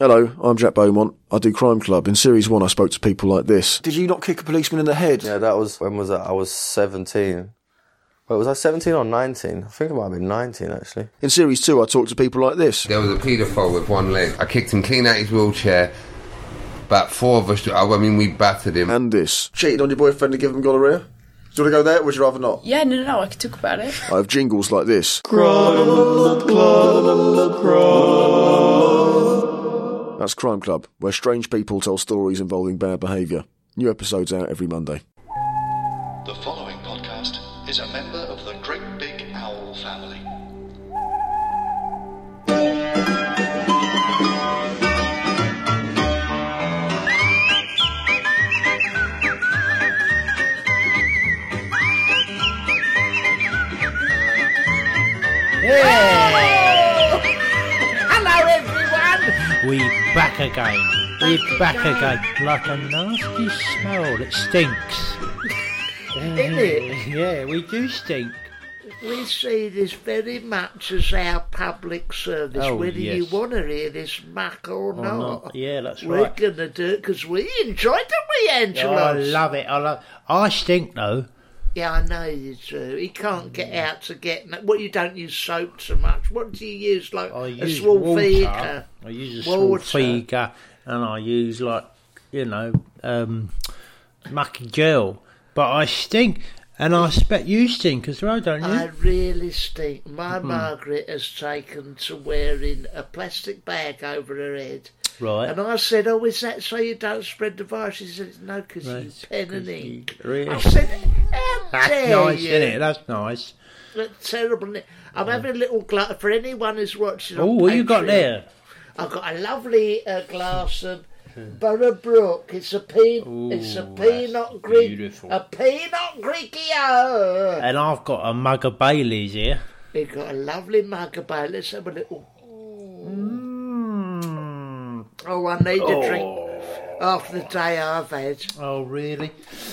Hello, I'm Jack Beaumont. I do Crime Club. In Series 1, I spoke to people like this. Did you not kick a policeman in the head? Yeah, that was when was that? I was seventeen. Wait, was I seventeen or nineteen? I think it might have been nineteen actually. In Series 2, I talked to people like this. There was a paedophile with one leg. I kicked him clean out of his wheelchair. About four of us, I mean, we battered him. And this. Cheated on your boyfriend to give him gonorrhea? Do you want to go there, would you rather not? Yeah, no, no, no, I could talk about it. I have jingles like this. That's Crime Club, where strange people tell stories involving bad behaviour. New episodes out every Monday. The following podcast is a member of the Great Big Owl family. Hello, back again. We're back again. Like a nasty smell that stinks. Isn't it? Yeah, we do stink. We see this very much as our public service, Oh, whether yes. you want to hear this muck or, Or not. not. Yeah, that's right We're right. going to do it because we enjoyed it, we, Oh, I love it. I love. I stink though. Yeah, I know you do. He can't get out to get. no- What you don't use soap so much. What do you use? Like I a use small water. figure. I use a small Water. figure, and I use like you know um, mucky gel. But I stink, and I expect you stink as well, don't you? I really stink. My Hmm. Margaret has taken to wearing a plastic bag over her head. Right. And I said, "Oh, is that so you don't spread the virus?" She said, "No, because you Right, pen and you- ink." really? I said, "How That's nice, you?" isn't it? That's nice. That's terrible. I'm having a little glass for anyone who's watching. Oh, what you got there? I've got a lovely uh, glass of Borough Brook. It's a pe- it's a peanut beautiful. a Pinot Grigio. And I've got a mug of Bailey's here. We've got a lovely mug of Bailey's. Let's have a little. Oh, I need a drink after the day I've had. Oh, really?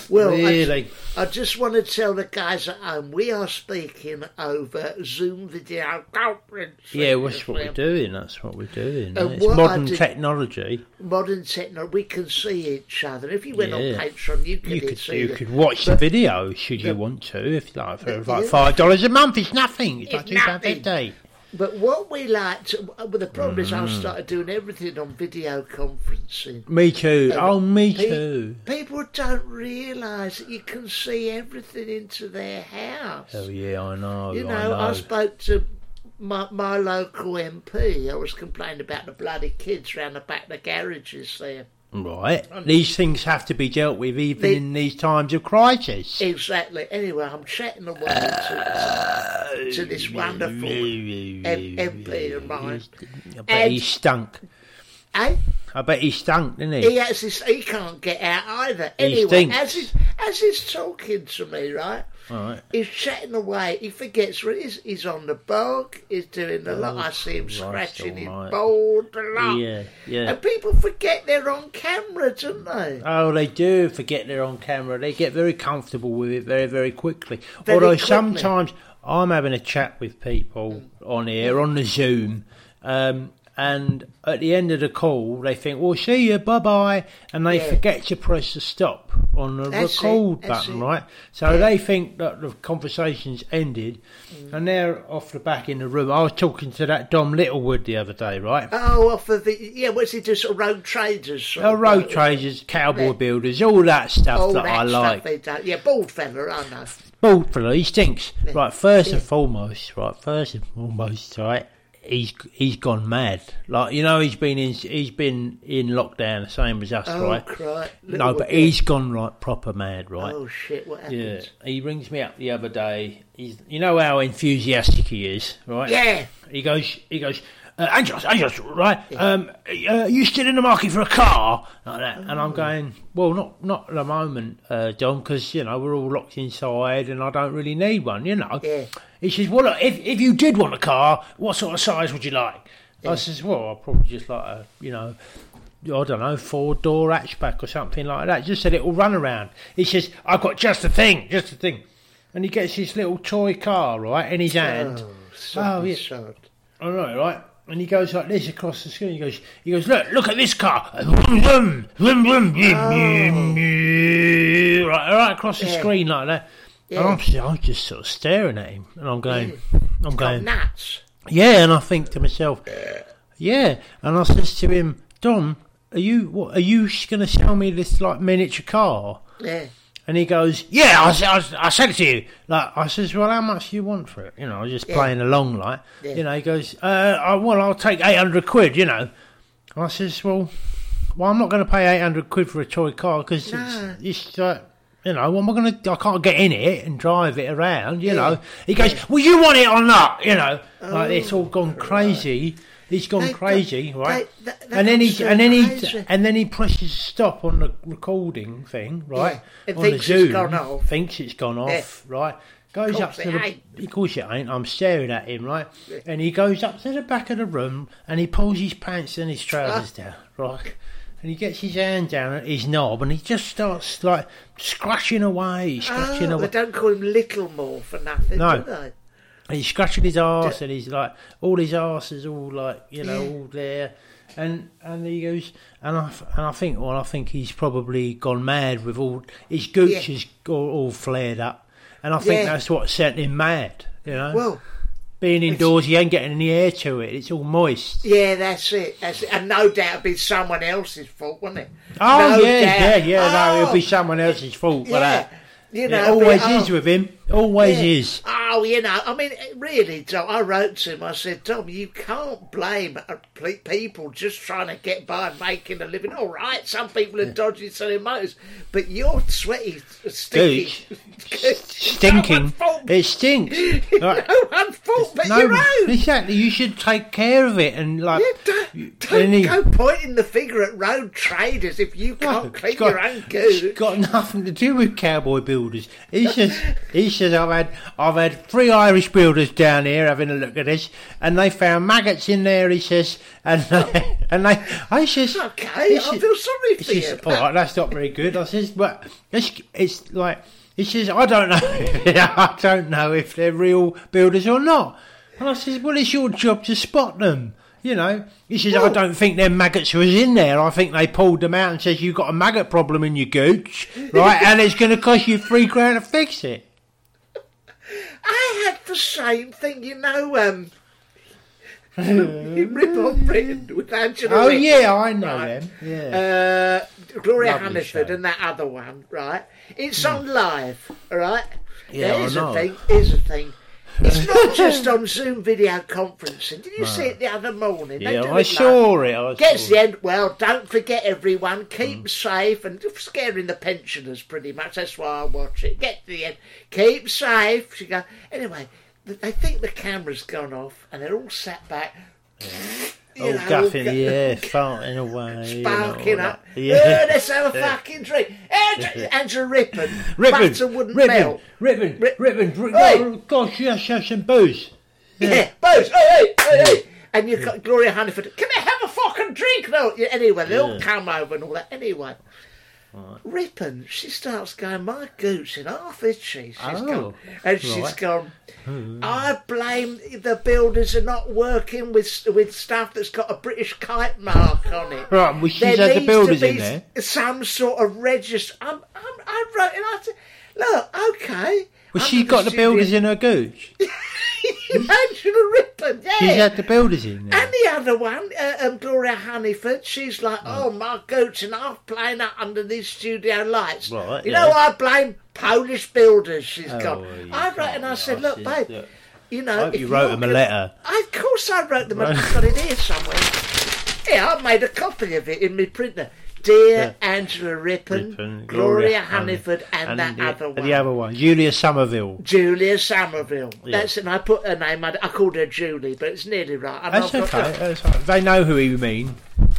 Well, really? I, just want to tell the guys at home we are speaking over Zoom video conference. Yeah, that's what we're doing. That's what we're doing. And it's modern did- technology. Modern technology, we can see each other. If you went on Patreon, you could, You could see you the- could watch the video should you want to. If you like for Yeah. like five dollars a month, it's nothing. It's like It's two pound fifty. But what we like to, well, the problem is Mm. I started doing everything on video conferencing. Me too. And oh, me pe- too. People don't realise that you can see everything into their house. Oh yeah, I know. You I know, know. I, spoke to my, my local MP. I was complaining about the bloody kids round the back of the garages there. Right. These things have to be dealt with even They- in these times of crisis. Exactly. Anyway, I'm chatting away to, to this wonderful M- MP of mine. I bet And- he stunk. Eh? I bet he stunk, didn't He he? has this, he can't get out either. He Anyway, stinks. as as he's talking to me, right? Right. He's chatting away. He forgets what it is. He's on the bog. He's doing a lot. I see him Christ scratching his almighty. bald a lot. Yeah, yeah. And people forget they're on camera, don't they? Oh, they do forget they're on camera. They get very comfortable with it very, very quickly. Very Although quickly. sometimes I'm having a chat with people on here on the Zoom, um, and at the end of the call, they think, "Well, see you, bye bye," and they Yeah. forget to press the stop on the That's record that's button, it. right? So they think that the conversation's ended, Mm. and they're off the back in the room. I was talking to that Dom Littlewood the other day, right? Oh, off of the yeah. What's he do? Sort of rogue traders. Sort of, rogue traders, cowboy Yeah. builders, all that stuff All that, that, I stuff like. Yeah, bald fella. I know. Bald fella, he stinks. Right, first and foremost, right, first and foremost, right, he's he's gone mad. Like you know, he's been in he's been in lockdown, the same as us, Oh, right? No, but bit. he's gone like proper mad, right? Oh shit! What happened? yeah, he rings me up the other day. He's, you know how enthusiastic he is, right? Yeah. He goes, he goes, uh, Angelos, Angelos, right? Um, uh, you still in the market for a car like that? And I'm going, well, not not at the moment, uh, Don, because you know we're all locked inside, and I don't really need one, you know. Yeah. He says, well, look, if if you did want a car, what sort of size would you like? I says, well, I'd probably just like a, you know. I don't know, four door hatchback or something like that. Just a little run around. He says, I've got just a thing, just a thing. And he gets his little toy car, right, in his hand. Oh, yeah. sod. I know, right? And he goes like this across the screen. He goes, he goes, look, look at this car. Vroom, vroom, vroom, vroom, vroom, oh. vroom. Right, right across the Yeah. screen like that. Yeah. And I'm, just- I'm just sort of staring at him, and I'm going, mm. I'm Oh, going, nuts. yeah. And I think to myself, yeah. And I says to him, Dom, are you what? Are you going to sell me this like miniature car? Yeah. And he goes, "Yeah, I said it to you." Like I says, "Well, how much do you want for it?" You know, I was just Yeah. playing along, like Yeah. you know. He goes, uh, I, "Well, I'll take eight hundred quid." You know, I says, "Well, well, I'm not going to pay eight hundred quid for a toy car because No. it's, it's like." You know, what am I going to? I can't get in it and drive it around. You Yeah. know, he goes, "Well, you want it or not?" You know, like it's all gone crazy. He's gone got- crazy, right? they- they- and then he and then he and then he presses stop on the recording thing, right? Yeah. It on thinks the it's Zoom, gone off. Thinks it's gone off, right? Goes up to the. ain't. Of course it ain't. I'm staring at him, right? And he goes up to the back of the room and he pulls his pants and his trousers down, right? And he gets his hand down at his knob and he just starts like scratching away, scratching Oh, away. they don't call him Little More for nothing, No. do they? And he's scratching his arse, and he's like, all his arse is all like, you know, all there. And and he goes, and I and I think, well, I think he's probably gone mad with all his gooch Yeah. is all, all flared up, and I think Yeah. that's what sent him mad. You know, Well, being indoors, he ain't getting any air to it; it's all moist. yeah, that's it. That's it. And no doubt it'd be someone else's fault, wouldn't it? Oh No yeah, doubt. yeah, yeah. No, it'll be Oh, someone else's fault for Yeah. that. You know, it always but, oh, is with him. Always yeah. is. Oh, you know, I mean, really, Tom, I wrote to him, I said, Tom, you can't blame uh, people just trying to get by and making a living. All right, some people are dodgy selling motors, but you're sweaty, stinky. Stinking. It stinks. Right. no one's fault but No, your own. exactly. You should take care of it and like. Yeah, don't, don't he- go pointing the finger at rogue traders if you can't it's clean got- your own it's good. got nothing to do with cowboy builders. He says, he says, I've had, I've had three Irish builders down here having a look at this, and they found maggots in there. He says, and they, and they, I says, Okay, I feel sorry for you. says, all right, that's not very good. I says, but it's, it's like, he says, I don't know, I don't know if they're real builders or not. And I says, well, it's your job to spot them. You know, he says, I don't think them maggots was in there. I think they pulled them out and says, you've got a maggot problem in your gooch, right? and it's going to cost you three grand to fix it. I had the same thing, you know. Um, Rip on Britain with Angela. Oh, yeah, I know right? them. Yeah. Uh, Gloria Lovely Hunniford show. Hmm. and that other one, right? It's on live, all right? Yeah, Now, I here's know. a thing. Here's a thing. It's not just on Zoom video conferencing. Did you see it the other morning? They yeah, I it saw live. it. I Gets saw the it. end. Well, don't forget everyone. Keep Hmm. safe and scaring the pensioners pretty much. That's why I watch it. Get to the end. Keep safe. She go. Anyway, th- they think the camera's gone off and they're all sat back. You Oh, know, go- yeah, farting away. you know, Sparking up. Yeah. Yeah. let's have a fucking drink. Angela, Angela Rippon. Rippin, Butter wouldn't Rippin, melt. Rippin, Rip- Rippin, Rippin, Hey. oh, gosh, yes, yes, some booze. Yeah, booze. Hey, hey, hey, hey. And you've got Gloria Hunniford. Can I have a fucking drink? No. Anyway, they all come over and all that. Anyway. Rippon, she starts going, my goose in half, is she? She's Oh, gone, and she's right. gone. Hmm. I blame the builders are not working with with stuff that's got a British kite mark on it. Right, well, she's There had the builders in there. Some sort of register. I'm, I'm, I wrote it. I said, look, okay. Well, she in the got the builders in her gooch. Angela Rippon, yeah. She's had the builders in there. And the other one, uh, um, Gloria Hunniford, she's like, oh, my goats and half playing up under these studio lights. Right, you yeah. know, I blame Polish builders, She's Oh, gone. I wrote and I said, look, babe, yeah. you know. You wrote them a letter. I, of course I wrote them. I've got it here somewhere. Yeah, I made a copy of it in my printer. Dear Angela Rippon, Rippon, Gloria, Honey- Hunniford, and, that the, other one. The other one, Julia Somerville. Julia Somerville. Yeah. That's it. And I put her name. I, I called her Julie, but it's nearly right. And That's I've got okay. That's all right. They know who you mean.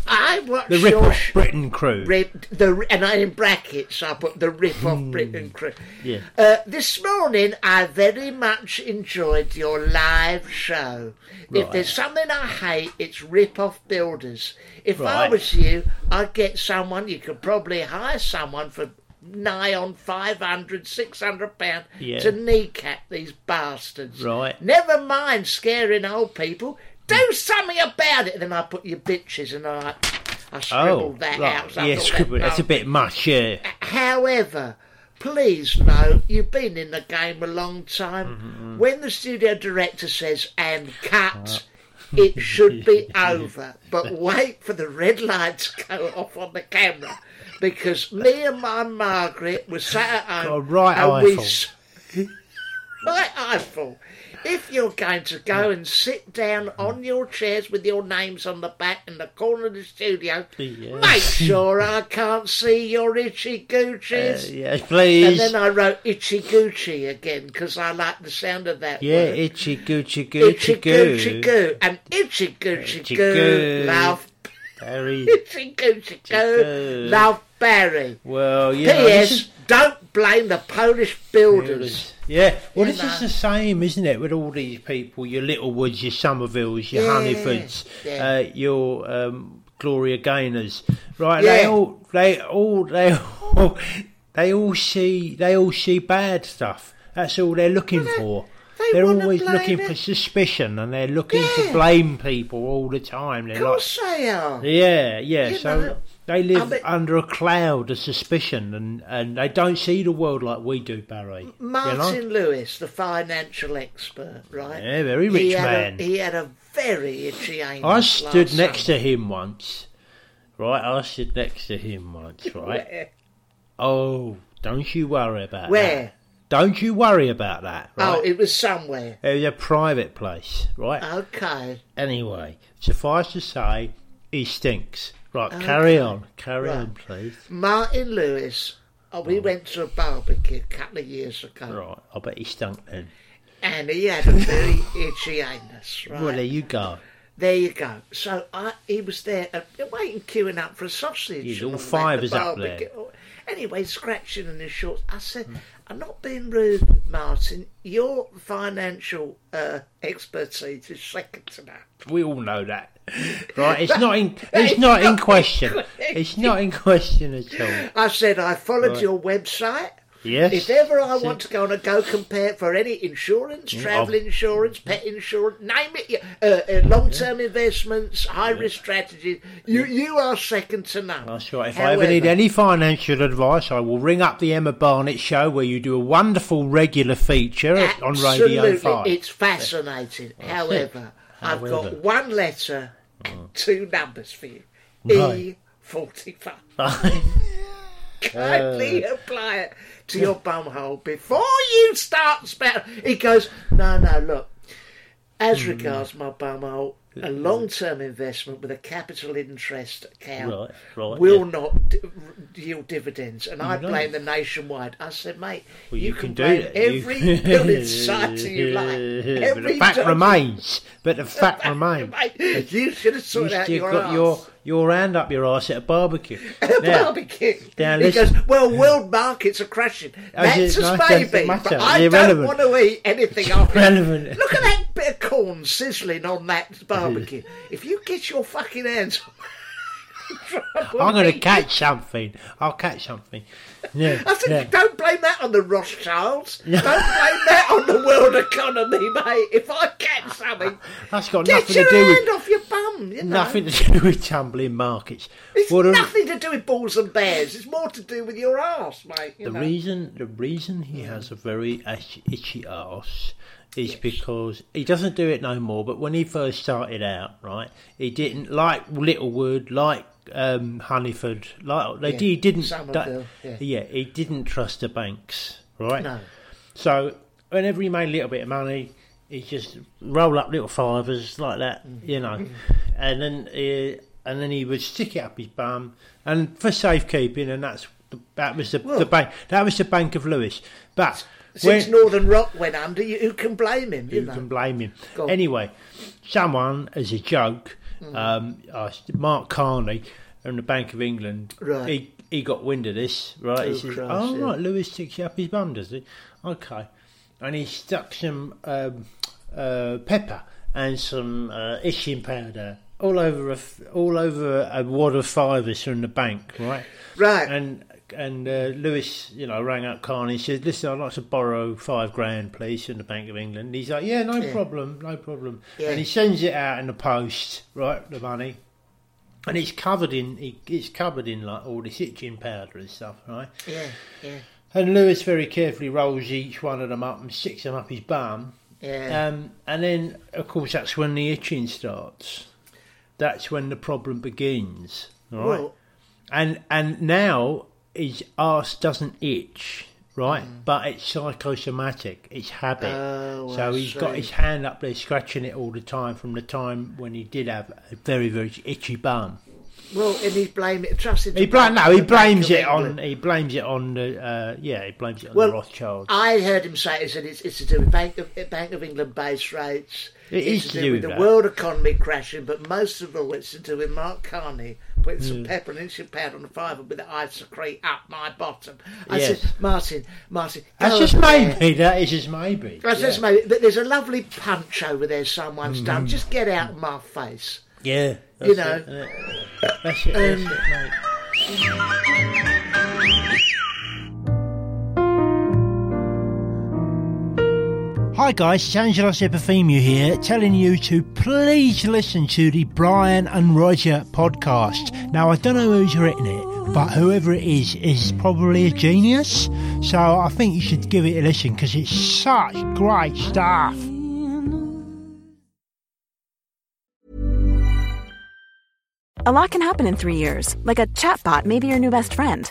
I watched The Rip-off Britain crew. Rip, the and I in brackets I put the rip off Britain crew. Hmm. Yeah. Uh, this morning I very much enjoyed your live show. If there's something I hate, it's rip off builders. If I was you, I'd get someone. You could probably hire someone for nigh on 500, 600 pounds Yeah. to kneecap these bastards. Right. Never mind scaring old people. Do something about it. Then I put your bitches and I, I scribbled Oh, that right. out. so yeah, thought, scribble. That's a bit much, yeah. However, please know you've been in the game a long time. Mm-hmm. When the studio director says and cut, it should be over. But wait for the red light to go off on the camera. Because me and my Margaret were sat at home. Got a right and we eyeful. s- right eyeful. If you're going to go and sit down on your chairs with your names on the back in the corner of the studio, Yeah. make sure I can't see your itchy goochies. Uh, yes, please. And then I wrote itchy Gucci again because I like the sound of that yeah, word. itchy goochie goochie itchy goo. Gucci goo and itchy Gucci Itchy goo. goo. Love Very itchy Gucci goo. goo. Love Barry. well, this P.S. Don't blame the Polish builders. Yeah, well, You this is the same, isn't it, with all these people, your Littlewoods, your Somervilles, your Yeah, Hunnifords, yeah. uh, your um, Gloria Gaynors, right? They all, they all, they all, they all see, they all see bad stuff. That's all they're looking for. they are always looking it. for suspicion, and they're looking to blame people all the time. They're Of course they are. like, yeah, yeah. You so know, they live mean- under a cloud of suspicion, and, and they don't see the world like we do, Barry. you know? Martin Lewis, the financial expert, right? Yeah, very rich had man. A, he had a very itchy anus. I stood next summer. to him once. Right, I stood next to him once, right? Oh, don't you worry about Where? that. Don't you worry about that, right? Oh, it was somewhere. it was a private place, right? Okay. Anyway, suffice to say, he stinks. Right, carry on. Carry Right. on, please. Martin Lewis. Oh, we went to a barbecue a couple of years ago, Right, I bet he stunk then. and he had a very itchy anus. Right Well, there you go. there you go. So I, he was there, uh, waiting, queuing up for a sausage. He's all that, five the is up barbecue. there. Anyway, scratching in his shorts. I said, Hmm. "I'm not being rude, Martin. Your financial uh, expertise is second to none." We all know that. Right, it's not in it's not in question. It's not in question at all. I said, I followed Right. your website. Yes. If ever I want to go on a GoCompare for any insurance, travel I've- insurance, pet insurance, name it, uh, uh, long-term investments, high-risk strategies, you you are second to none. That's right. If I ever need any financial advice, I will ring up the Emma Barnett show where you do a wonderful regular feature on Radio Absolutely, 5. it's fascinating. However, I've got However. one letter and two numbers for you. Right. E forty-five. Kindly Uh. apply it to your bumhole before you start spout. He goes, no, no, look. As Hmm. regards my bumhole, a long-term investment with a capital interest account Right, right, will yeah. not d- yield dividends. And I No. blame the nationwide. I said, mate, Well, you, you, can, can, do blame every You- building society you like. but Every the fact dodgy- remains. But the fact remains. Mate, you should have sorted out your got your your hand up your arse at a barbecue. At a Now, barbecue. now he listen. goes, well, world markets are crashing. That's a no, doesn't maybe, matter. but I Irrelevant. don't want to eat anything off it. Look at that bit of corn sizzling on that barbecue. if you get your fucking hands on I'm going to catch something. I'll catch something. Yeah, I said, yeah. don't blame that on the Rothschilds. don't blame that on the world economy, mate. If I catch something, That's got nothing to do hand with off your bum. You know? nothing to do with tumbling markets. It's the- nothing to do with balls and bears. It's more to do with your ass, mate. You The know? reason the reason he mm. has a very itchy, itchy arse is because he doesn't do it no more. But when he first started out, right, he didn't like Littlewood, like um, Hunniford, like they Yeah, he didn't. Somerville, yeah. he didn't trust the banks, right? No. So whenever he made a little bit of money, he just roll up little fivers like that, Mm. you know, and then uh, and then he would stick it up his bum, and for safekeeping, and that's that was the, Well- the bank. That was the Bank of Lewis. But Since when, Northern Rock went under, you, who can blame him? You who know? can blame him? Anyway, someone as a joke, um, asked Mark Carney from the Bank of England. Right. He he got wind of this, right? Oh, he says, Christ, "Oh yeah. right, Lewis sticks you up his bum, does he? Okay." And he stuck some um, uh, pepper and some uh, itching powder all over a all over a wad of fivers from the bank, right? Right. And and uh, Lewis, you know, rang up Carney and said, "Listen, I'd like to borrow five grand, please, from the Bank of England." He's like, "Yeah, no Yeah. problem, no problem." Yeah. And he sends it out in the post, right, the money, and it's covered in it's covered in like all this itching powder and stuff, right? Yeah, yeah, And Lewis very carefully rolls each one of them up and sticks them up his bum. yeah. Um, and then, of course, that's when the itching starts. That's when the problem begins, right? Well- and and now his arse doesn't itch, right? Mm. But it's psychosomatic. It's habit. Oh, so I he's got his hand up there scratching it all the time from the time when he did have a very very itchy bum. well, and he's blaming it. Trusted. He Bank- no, he blames it on he blames it on the uh, yeah he blames it on Well, the Rothschilds. I heard him say he said it's, it's to do with Bank of, Bank of England base rates. It it's is to do with the that. world economy crashing, but most of all, it's to do with Mark Carney putting some Mm. pepper and inch powder on the fiver with the ice secrete up my bottom. I Yes. said, Martin, Martin, That's just over there." maybe. That is just maybe. That's just maybe, but there's a lovely punch over there someone's Mm-hmm. done. Just get out of my face. Yeah, You know. it, innit? that's it, that's Um, it, mate. Hi guys, it's Angelo Epithemiou here, telling you to please listen to the Brian and Roger podcast. Now, I don't know who's written it, but whoever it is is probably a genius. So I think you should give it a listen because it's such great stuff. A lot can happen in three years, like a chatbot may be your new best friend.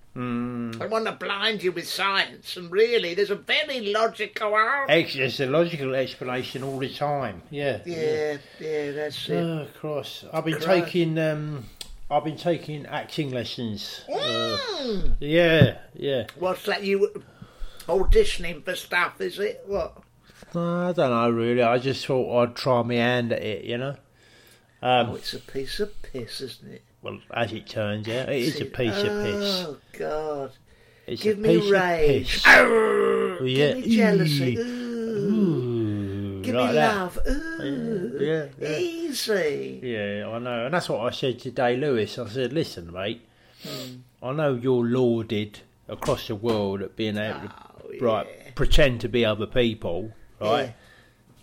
Hmm. They want to blind you with science, and really, there's a very logical answer. Ex- It's a logical explanation all the time. Yeah. Yeah, yeah, that's it. Oh, cross. I've been Christ. taking um, I've been taking acting lessons. Uh, Mm. yeah, yeah. What's that? You auditioning for stuff? Is it what? I don't know really. I just thought I'd try my hand at it. You know. Um, Oh, it's a piece of piss, isn't it? Well, as it turns out, it is a piece of piss. Oh God! It's Give a me piece of rage. piss. Arrgh. Yeah. Give me jealousy. Ooh. Ooh. Give like me that. love. Ooh. Yeah, yeah. Easy. Yeah, I know, and that's what I said to Day Lewis. I said, "Listen, mate, Hmm. I know you're lauded across the world at being able Oh, to right pretend to be other people, right? Yeah.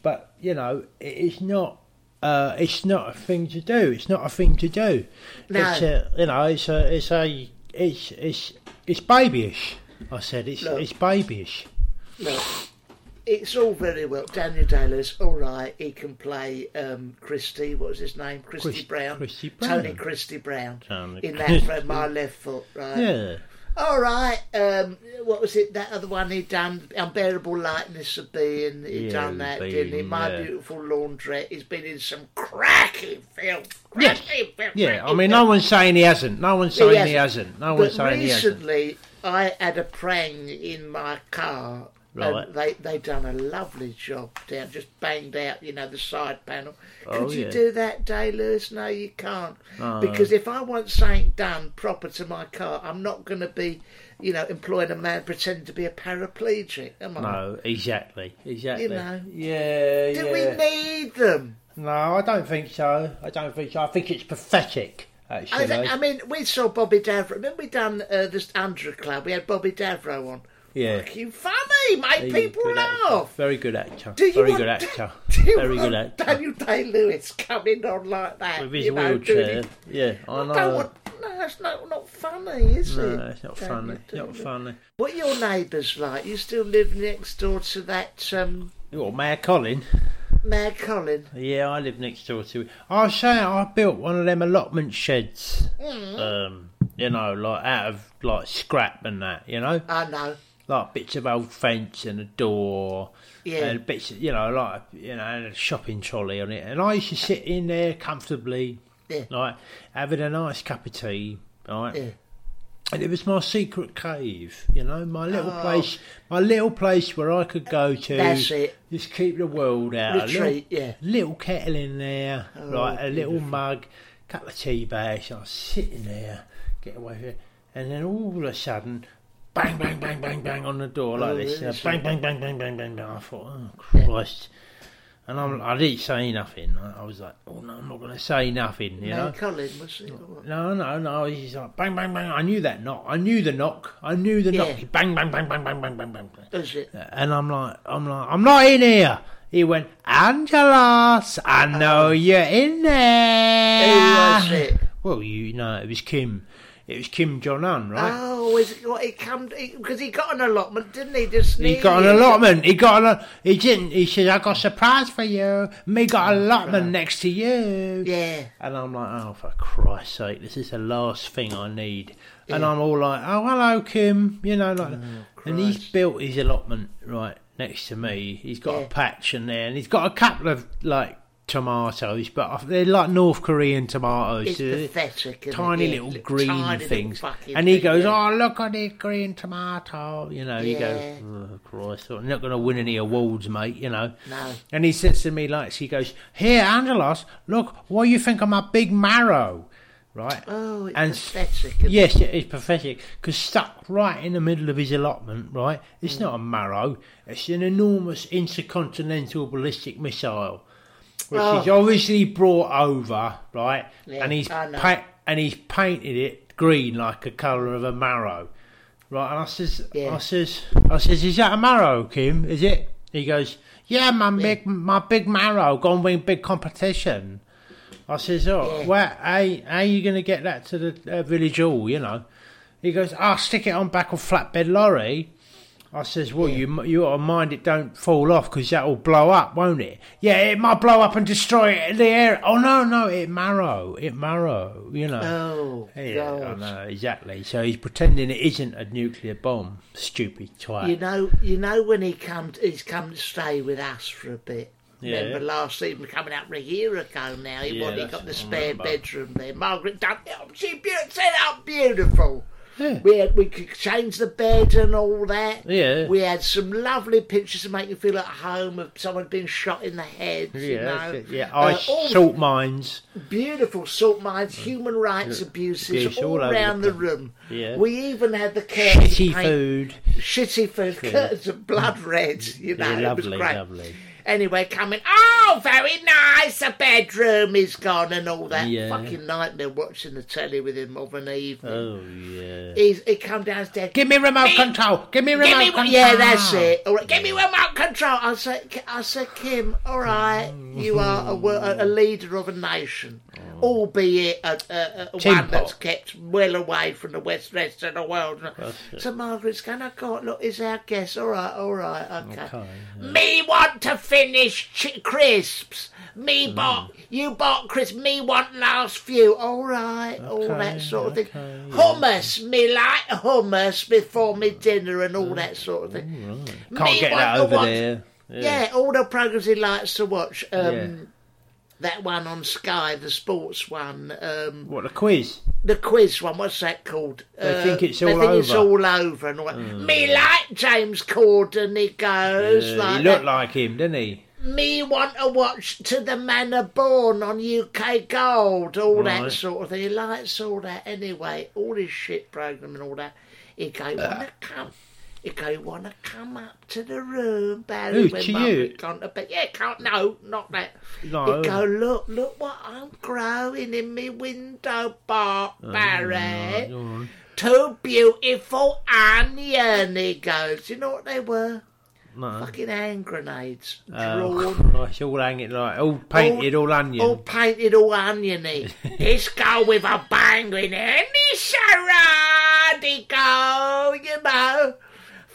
But you know, it's not. Uh, it's not a thing to do. It's not a thing to do. No. It's a, you know, it's a, it's a, it's, it's, it's babyish. I said it's, Look. it's babyish. Look, it's all very well. Daniel Day-Lewis, all right, he can play um, Christie. What was his name? Christie Chris- Brown. Christie Brown. Tony Christie Brown. Tony in that from my left foot, right? Yeah. All right. Um, what was it? That other one he done, unbearable lightness of being. He Yeah, done that, Being, didn't he? My yeah. beautiful laundrette. He's been in some cracking film. Yes. Cracking film. Yeah, I mean, film. no one's saying he hasn't. No one's saying he hasn't. No but one's saying he hasn't. recently, I had a prang in my car. Right. And they they done a lovely job down, just banged out, you know, the side panel. Could Oh, you yeah. do that, Day Lewis? No, you can't. No. Because if I want something done proper to my car, I'm not going to be, you know, employing a man pretending to be a paraplegic, am I? No, exactly, exactly. You know. Yeah, Do yeah. we need them? No, I don't think so. I don't think so. I think it's pathetic. Actually, I, th- I mean, we saw Bobby Davro. Remember we done uh, this Andrew Club? We had Bobby Davro on. Yeah. Fucking funny, make He's people good actor. laugh. Very good actor. Do you Very want- good actor. Do you Very want good actor. Daniel Day Lewis coming on like that With his you know, doing wheelchair. it- Yeah, I I know. don't want, no, that's not not funny, is it? No, it's not Daniel funny. Day Not Lewis? funny. What are your neighbours like? You still live next door to that um, What, Mayor Colin? Mayor Colin? Yeah, I live next door to. I was saying I built one of them allotment sheds. Mm. Um, you know, like out of like scrap and that. You know, I know. Like bits of old fence and a door. Yeah. And bits, you know, like you know, and a shopping trolley on it. And I used to sit in there comfortably, Yeah. like having a nice cup of tea, right. Yeah. And it was my secret cave, you know, my little Oh. place, my little place where I could go to. That's it. Just keep the world out. A Retreat, little, yeah. Little kettle in there, Oh, right? A little beautiful. mug, couple of tea bags. I was sitting there, get away from it, and then all of a sudden, bang, bang, bang, bang, bang on the door like Oh, this. really? uh, bang, bang, bang, bang, bang, bang, bang. I thought, oh Christ. And I'm, I didn't say nothing. I I was like, oh no, I'm not going to say nothing, you Mayor know. Colin was what? No, no, no. He's like bang, bang, bang. I knew that knock. I knew the knock. I knew the Yeah. knock. He Bang, bang, bang, bang, bang, bang, bang, bang. bang. Was it? And I'm like, I'm like, I'm not in here. He went, Angelos, I know you're in there. Who was it? Well, you know, it was Kim. It was Kim Jong Un, right? Oh, is it what he come because he got an allotment, didn't he? Just He got an allotment. He got an. He didn't. He said, "I got a surprise for you. Me got an oh, allotment next to you." Yeah. And I'm like, "Oh, for Christ's sake, this is the last thing I need." And Yeah. I'm all like, "Oh, hello, Kim." You know, like, Oh, and he's built his allotment right next to me. He's got Yeah. a patch in there, and he's got a couple of like tomatoes, but they're like North Korean tomatoes. It's They're pathetic. it? Tiny Yeah, little green tiny things, fucking and he goes, yeah. "Oh, look at this green tomato!" You know, he goes, Yeah. "Oh Christ, I'm not going to win any awards, mate." You know. No. And he says to me like, he goes, "Here, Angelos, look, what do you think of my big marrow?" Right. Oh, it's and pathetic. Yes, it? it is pathetic because stuck right in the middle of his allotment, right? It's Mm. not a marrow; it's an enormous intercontinental ballistic missile, which Oh. he's obviously brought over, right? Yeah, and he's pa- and he's painted it green like the colour of a marrow, right? And I says, Yeah. I says, I says, is that a marrow, Kim? Is it? He goes, yeah, my big, my big marrow, gonna win big competition. I says, oh, Yeah. well, how, how you going to get that to the uh, village hall, you know? He goes, I'll stick it on back of flatbed lorry. I says, well, you you you got to mind it don't fall off because that'll blow up, won't it? Yeah, it might blow up and destroy it the air. Oh, no, no, it marrow, it marrow, you know. Oh, yeah, I know, exactly. So he's pretending it isn't a nuclear bomb, stupid twat. You know, you know when he come, he's come to stay with us for a bit. Yeah. Remember last season coming up a year ago now. He Yeah, wanted, he got the spare bedroom there. Margaret done it. She set up beautiful. Yeah. We had we could change the bed and all that. Yeah. We had some lovely pictures to make you feel at home of someone being shot in the head. Yeah, that's know. yeah. Uh, Ice, salt mines. beautiful salt mines, human rights abuses Abuse all all around the the, room. Yeah. We even had the curtains Shitty paint- food. shitty food, Yeah. curtains of blood red. You know, Yeah, it was lovely, great. lovely. Anyway, coming. Oh, very nice. The bedroom is gone and all that. Yeah. Fucking nightmare watching the telly with him of an evening. Oh yeah. He's, he come downstairs. Give me remote control. Give me remote Give me, control. yeah, that's it. All right, give me remote control. I said, I said, Kim. All right, you are a, a leader of a nation, oh. albeit a, a, a one that's kept well away from the west rest of the world. it. So Margaret's going, "I God, look, it's our guest. All right, all right, okay. Okay, Me want to finish ch- crisps. Mm. Me bought, you bought crisps. Me want last few. All right, all that sort of thing. yeah. Hummus, me like hummus before me dinner and all that sort of thing. Can't Me get want that over there. Yeah. all the programs he likes to watch. Um, Yeah. That one on Sky, the sports one, um, What a quiz. the quiz one. What's that called? Uh, They think it's all think it's over. Mm. all over and all that. Me like James Corden. He goes Uh, like he that. looked like him, didn't he? Me want to watch To the Manor Born on UK Gold, all that sort of thing. He likes all that anyway, all his shit program and all that. He go, wanna come? He go, wanna come up to the room, Barry? Who, when to Mum you? had Gone to bed. Yeah, can't. No, not that. No. He go, look, look what I'm growing in me window Oh, Barry. Two beautiful onion. He goes. You know what they were? No. Fucking hand grenades. Oh, Drawn Christ, all hanging like all painted, all, onion. all painted all oniony. Let's go with a bang in any charade go, you know.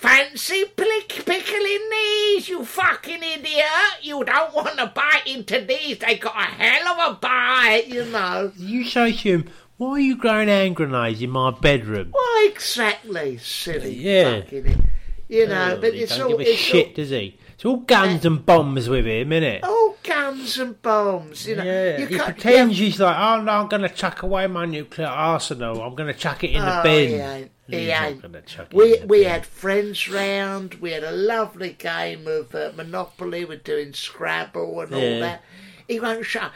Fancy plick pickling these, you fucking idiot. You don't want to bite into these. They got a hell of a bite, you know. You say to him, "Why are you growing hand grenades in my bedroom?" Well, exactly, silly Yeah. fucking... You know, Oh, but it's all... give a It's shit, all, does he? It's all guns and bombs with him, isn't it? all guns and bombs, you know. Yeah, you he can't- pretends he's like, oh no, I'm going to chuck away my nuclear arsenal. I'm going to chuck it in the Oh, bin. He ain't. He He's not ain't. gonna chuck it We we had friends round. We had a lovely game of uh, Monopoly. We're doing Scrabble and all that. He won't shut.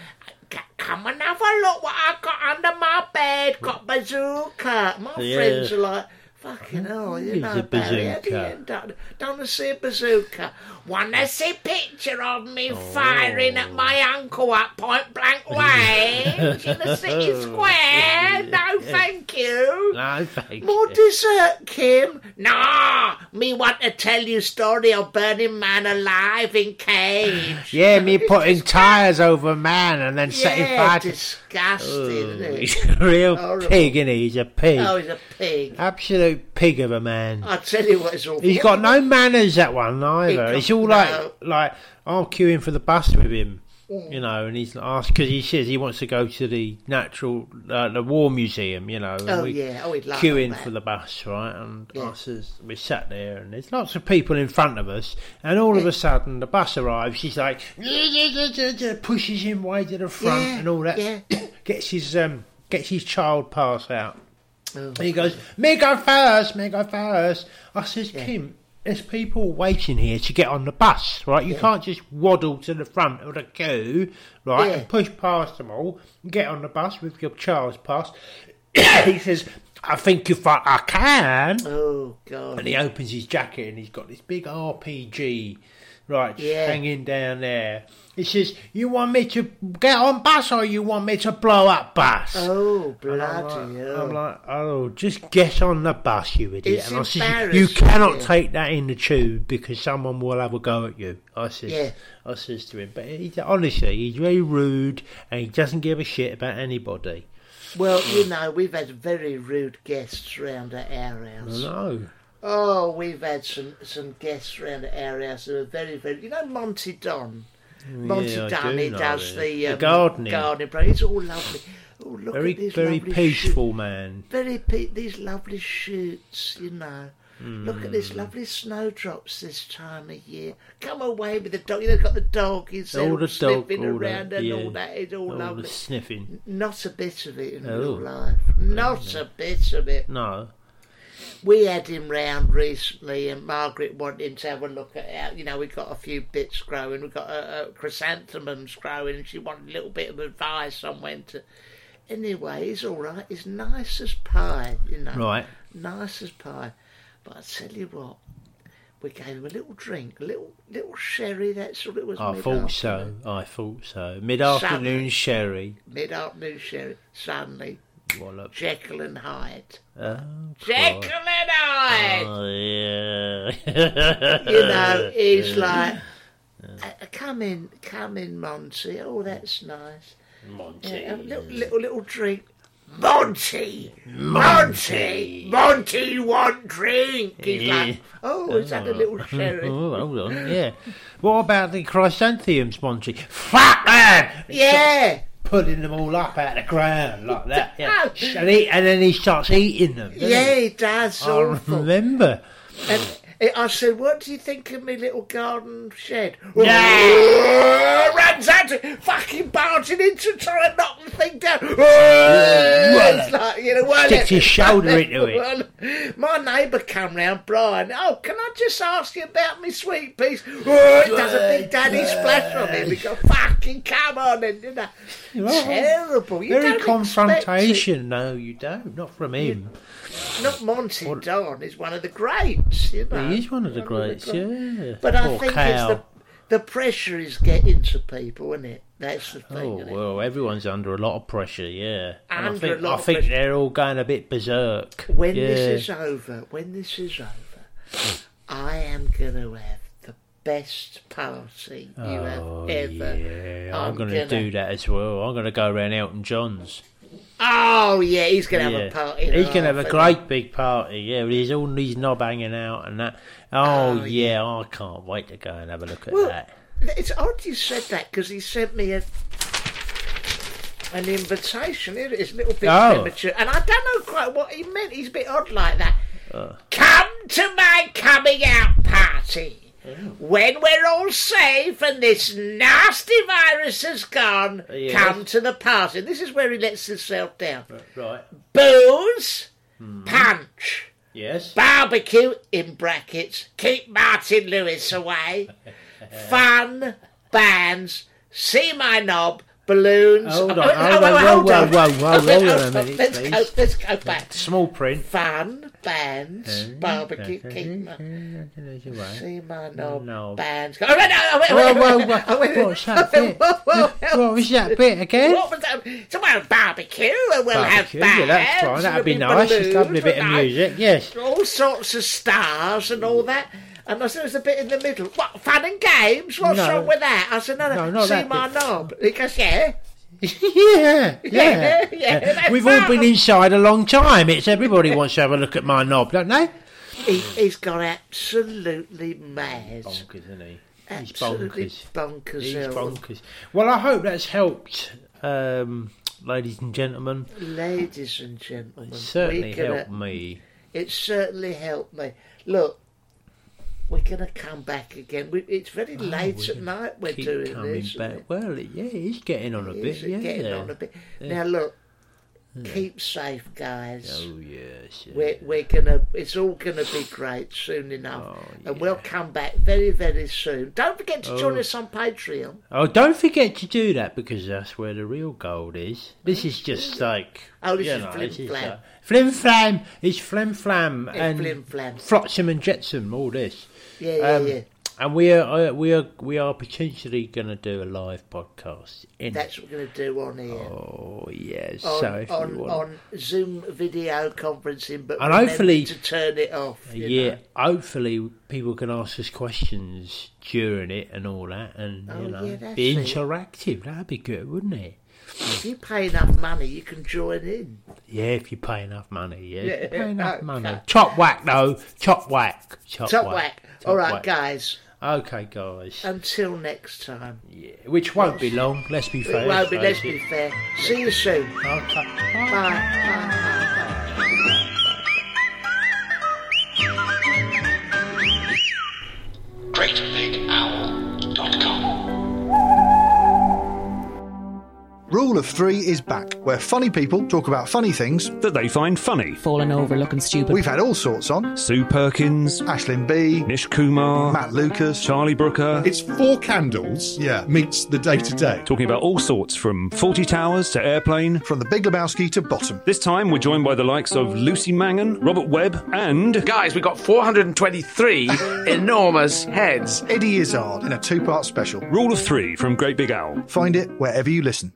Come and have a look what I got under my bed. Got bazooka. My Yeah. friends are like. Fucking hell, you know, a Barry, how do you end up- Don't see a bazooka. Wanna see picture of me oh. firing at my uncle at point blank range in the city square? No, thank you. No, thank More you. dessert, Kim? Nah, me want to tell you story of burning man alive in cage. Yeah, me putting tyres over man and then setting fire to... disgusting, Oh, isn't it? he's a real Horrible. pig, isn't he? He's a pig. Oh, he's a pig. Absolute pig of a man. I tell you what, it's awful. He's got no manners, that one, either. got- It's all no. like, like I'm queuing for the bus with him, you know, and he's asked because he says he wants to go to the natural, uh, the war museum, you know. Oh, we yeah. Oh, he'd love queuing for the bus, right? And Yeah. I says we sat there, and there's lots of people in front of us, and all of a sudden the bus arrives. She's like pushes him way to the front and all that. yeah. gets his um, gets his child pass out. Oh. And he goes, me go first, me go first. I says, Kim, there's people waiting here to get on the bus, right? You can't just waddle to the front of the queue, right, Yeah. and push past them all and get on the bus with your child's pass. he says, I think you thought I can. Oh, God. And he opens his jacket and he's got this big RPG, right, Yeah. hanging down there. He says, You want me to get on bus or you want me to blow up bus? Oh, And I'm bloody like, hell. I'm like, oh, just get on the bus, you idiot. It's and I said, you cannot take that in the tube because someone will have a go at you. I says, Yeah. I says to him, but he's, honestly, he's very rude and he doesn't give a shit about anybody. Well, you know, we've had very rude guests round at our house. No. Oh, we've had some, some guests round the area who are very, very. You know, Monty Don. Monty Yeah, Don, do he does the, The um, gardening. gardening. But it's all lovely. Oh, look Very, at these very peaceful shoot- man. Very pe- these lovely shoots, you know. Look at this lovely snowdrops this time of year. Come away with the dog. Know, got the dog. He's All all the dog, sniffing all around the, and yeah, all that. It's all, all lovely. the sniffing. Not a bit of it in Oh. real life. Not a bit of it. No. We had him round recently, and Margaret wanted him to have a look at it. You know, we've got a few bits growing. We've got uh, uh, chrysanthemums growing, and she wanted a little bit of advice on when to. Anyway, he's all right. He's nice as pie, you know. Right. Nice as pie. But I tell you what, we gave him a little drink, a little little sherry. That's what it was. I thought so. I thought so. Mid afternoon sherry. Mid-afternoon sherry. Suddenly, Wallop. Jekyll and Hyde. Oh, Jekyll and Hyde. Oh, yeah. you know, he's like, "Uh, come in, come in, Monty. Oh, that's nice. Monty. Yeah, a little, little, little drink. Monty, Monty, Monty, one drink. He's Yeah. like, oh, is that a little sherry. Oh, hold on. Yeah. What about the chrysanthemums, Monty? Fuck man! Yeah. Putting them all up out of the ground like that. Yeah. And, he, and then he starts eating them. Yeah, he? he does. I awful. remember. And eh, I said, what do you think of me little garden shed? Yeah. Runs out, to- fucking barging into trying to knock the thing down. Well, It's like, you know, well, Sticks his shoulder into it. Well, My neighbour come round, Brian. Oh, can I just ask you about me sweet peas? Oh, he does a big daddy splash on him. He goes, fucking come on, and you know, terrible. You Very confrontation. No, you don't. Not from him. it. Not Monty Don is one of the greats, you know. He is one of the greats, yeah. But I think cow. it's the the pressure is getting to people, isn't it? That's the thing. Oh well, everyone's under a lot of pressure, yeah. And I Under think a lot I think they're all going a bit berserk. When yeah. this is over, when this is over, I am going to have the best party you oh, have ever. yeah, I'm, I'm gonna- do that as well. I'm going to go around Elton John's. Oh yeah, he's going to Yeah. have a party. and He's a going to have a great big party, yeah, with his all these knob hanging out and that. Oh, Oh, yeah, I can't wait to go and have a look at Well, that. It's odd you said that because he sent me a. An invitation. Here it is, a little bit Oh. premature, and I don't know quite what he meant. He's a bit odd like that. Uh. Come to my coming out party. When we're all safe and this nasty virus has gone, Yes. come to the party. This is where he lets himself down. Right. Booze, Hmm. punch, Yes. barbecue in brackets, keep Martin Lewis away, fun, bands, see my knob, balloons. Hold on, Oh, hold oh, on, oh, whoa, hold on. whoa, whoa, hold on a minute, Let's please. go, let's go back. Small print. Fun, bands, barbecue, keep See my No. bands. Oh, wait, no, wait, Whoa, wait, whoa, whoa. oh, wait, What's that whoa, bit? whoa, whoa, whoa. What was that bit again? What was that? So we'll have barbecue and we'll Barbecue, have yeah, bands. that's fine. That'd be nice. Just lovely bit of music, yes. All sorts of stars and all that. And I said, there's a bit in the middle. What, fun and games? What's No. wrong with that? I said, no, no, No, see my bit. knob. He goes, yeah. yeah, yeah. Yeah, yeah, We've all been inside a long time. It's everybody wants to have a look at my knob, don't they? He, he's gone absolutely mad. Bonkers, isn't he? He's Absolutely bonkers. bonkers. He's bonkers. Well, I hope that's helped, um, ladies and gentlemen. Ladies and gentlemen, It certainly we're gonna- helped me. It certainly helped me. Look, we're going to come back again. We, it's very late Oh, we're at night we're doing coming this. it? Well, yeah, he's getting on a bit. Yeah, getting on a bit. Yeah. Now look, keep safe, guys. Oh yes. yeah. We're, we're gonna. It's all gonna be great soon enough, Oh, and we'll come back very, very soon. Don't forget to join Oh. us on Patreon. Oh, don't forget to do that because that's where the real gold is. This is just like Oh, this is know, flim flam. flim flam. It's flim flam Yeah, and flim flam. flotsam and jetsam. All this. Yeah, yeah, Um, yeah. And we are uh, we are we are potentially going to do a live podcast. In That's what we're gonna do on here. Oh yes. on, so if on, want, on Zoom video conferencing, but And hopefully- to turn it off. yeah, know. hopefully people can ask us questions during it and all that, and Oh, you know, yeah, be it. interactive. That'd be good, wouldn't it? If you pay enough money, you can join in. Yeah, if you pay enough money. Yeah, if you Yeah, pay enough okay. money. Chop whack though. Chop whack. Chop, Top whack. whack. Top All right, whack. guys. Okay, guys. Until next time. Yeah, which won't be long. Let's be fair. It won't be. Let's be fair. See you soon. Okay. Bye. Bye. Bye. Bye. GreatBigOwl.com. Rule of Three is back, where funny people talk about funny things that they find funny. Falling over, looking stupid. We've had all sorts on Sue Perkins, Aisling Bea, Nish Kumar, Matt Lucas, Charlie Brooker. It's Four Candles Yeah. meets the day to day. Talking about all sorts from Fawlty Towers to Airplane. from the Big Lebowski to Bottom. This time we're joined by the likes of Lucy Mangan, Robert Webb, and. Guys, we got 423 enormous heads. Eddie Izzard in a two part special. Rule of Three from Great Big Owl. Find it wherever you listen.